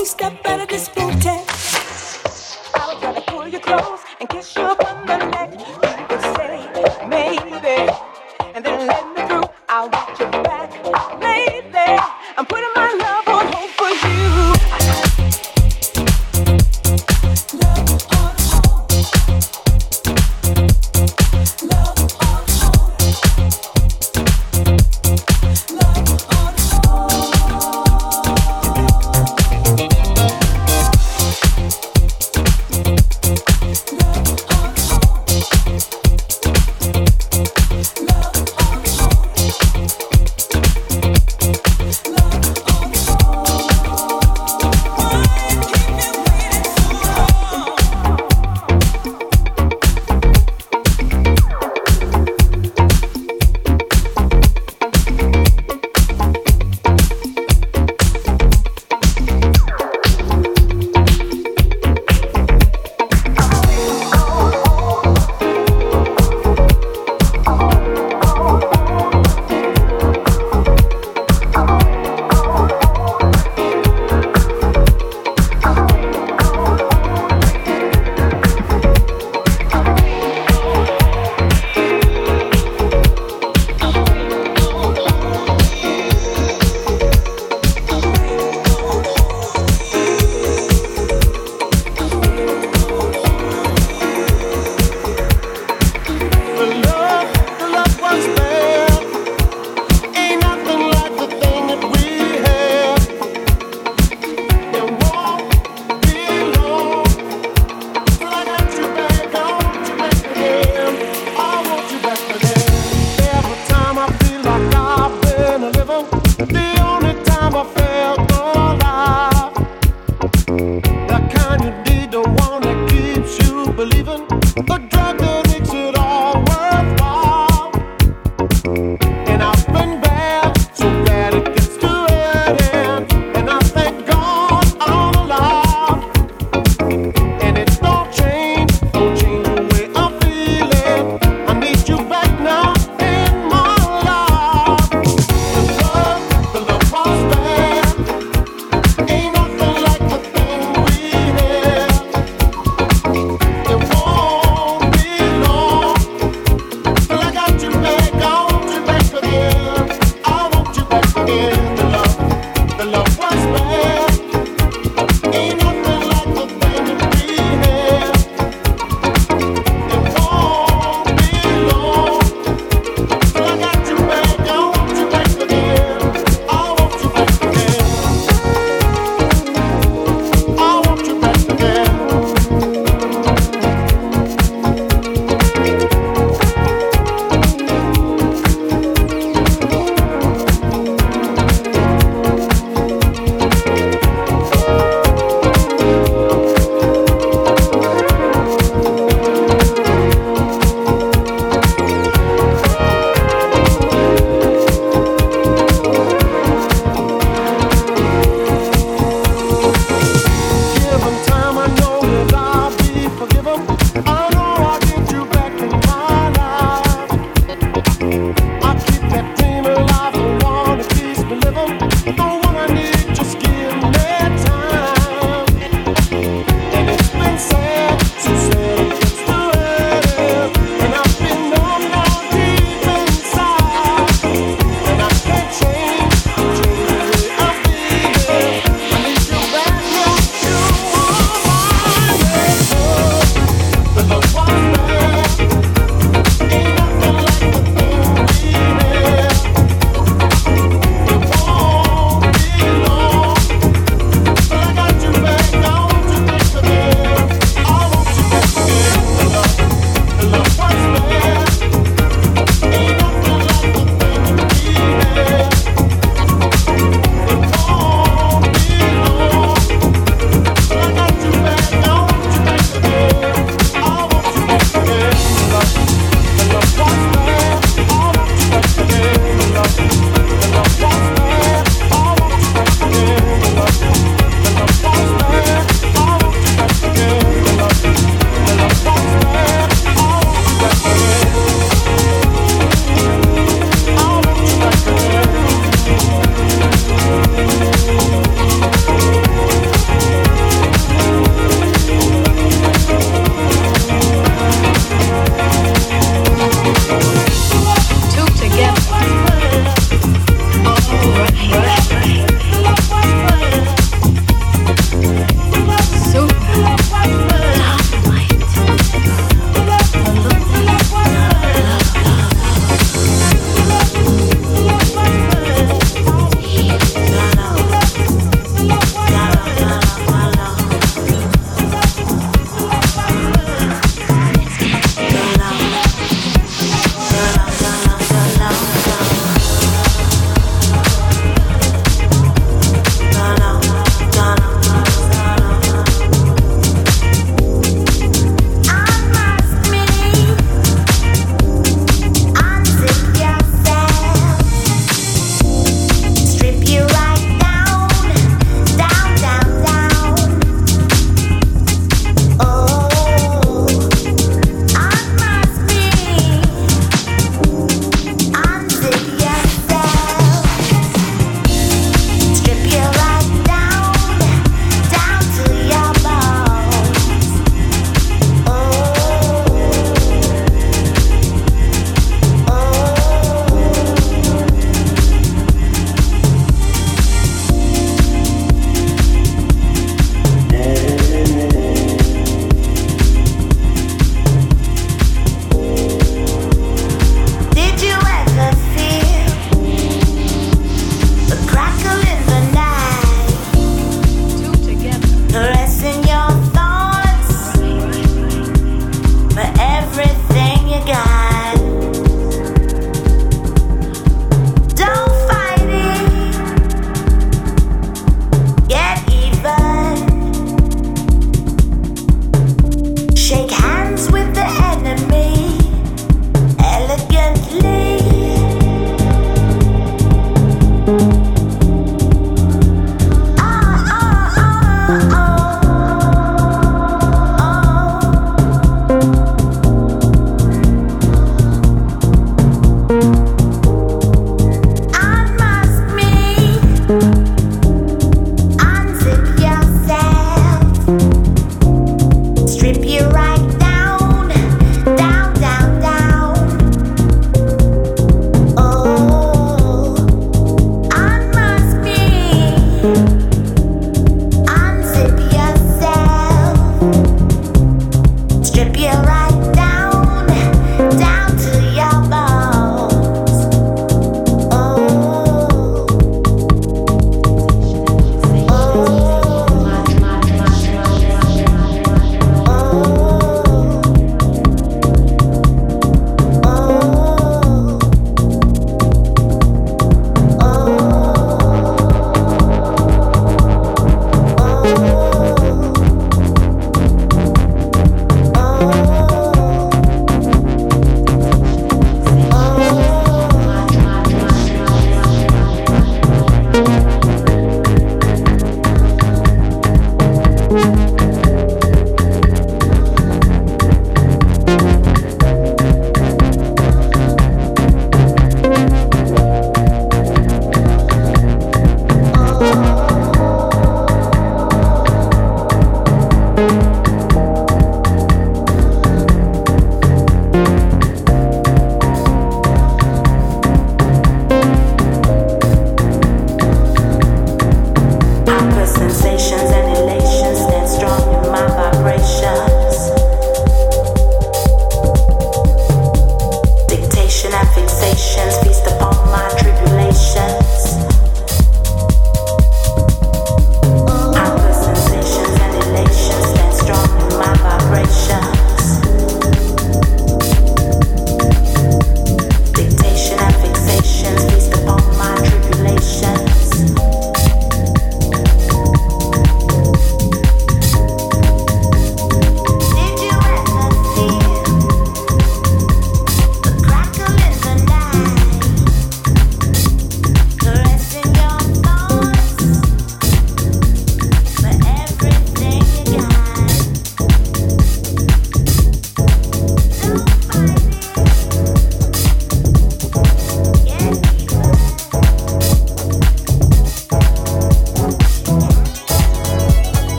two step out of this boot. I was gonna pull you close and kiss your.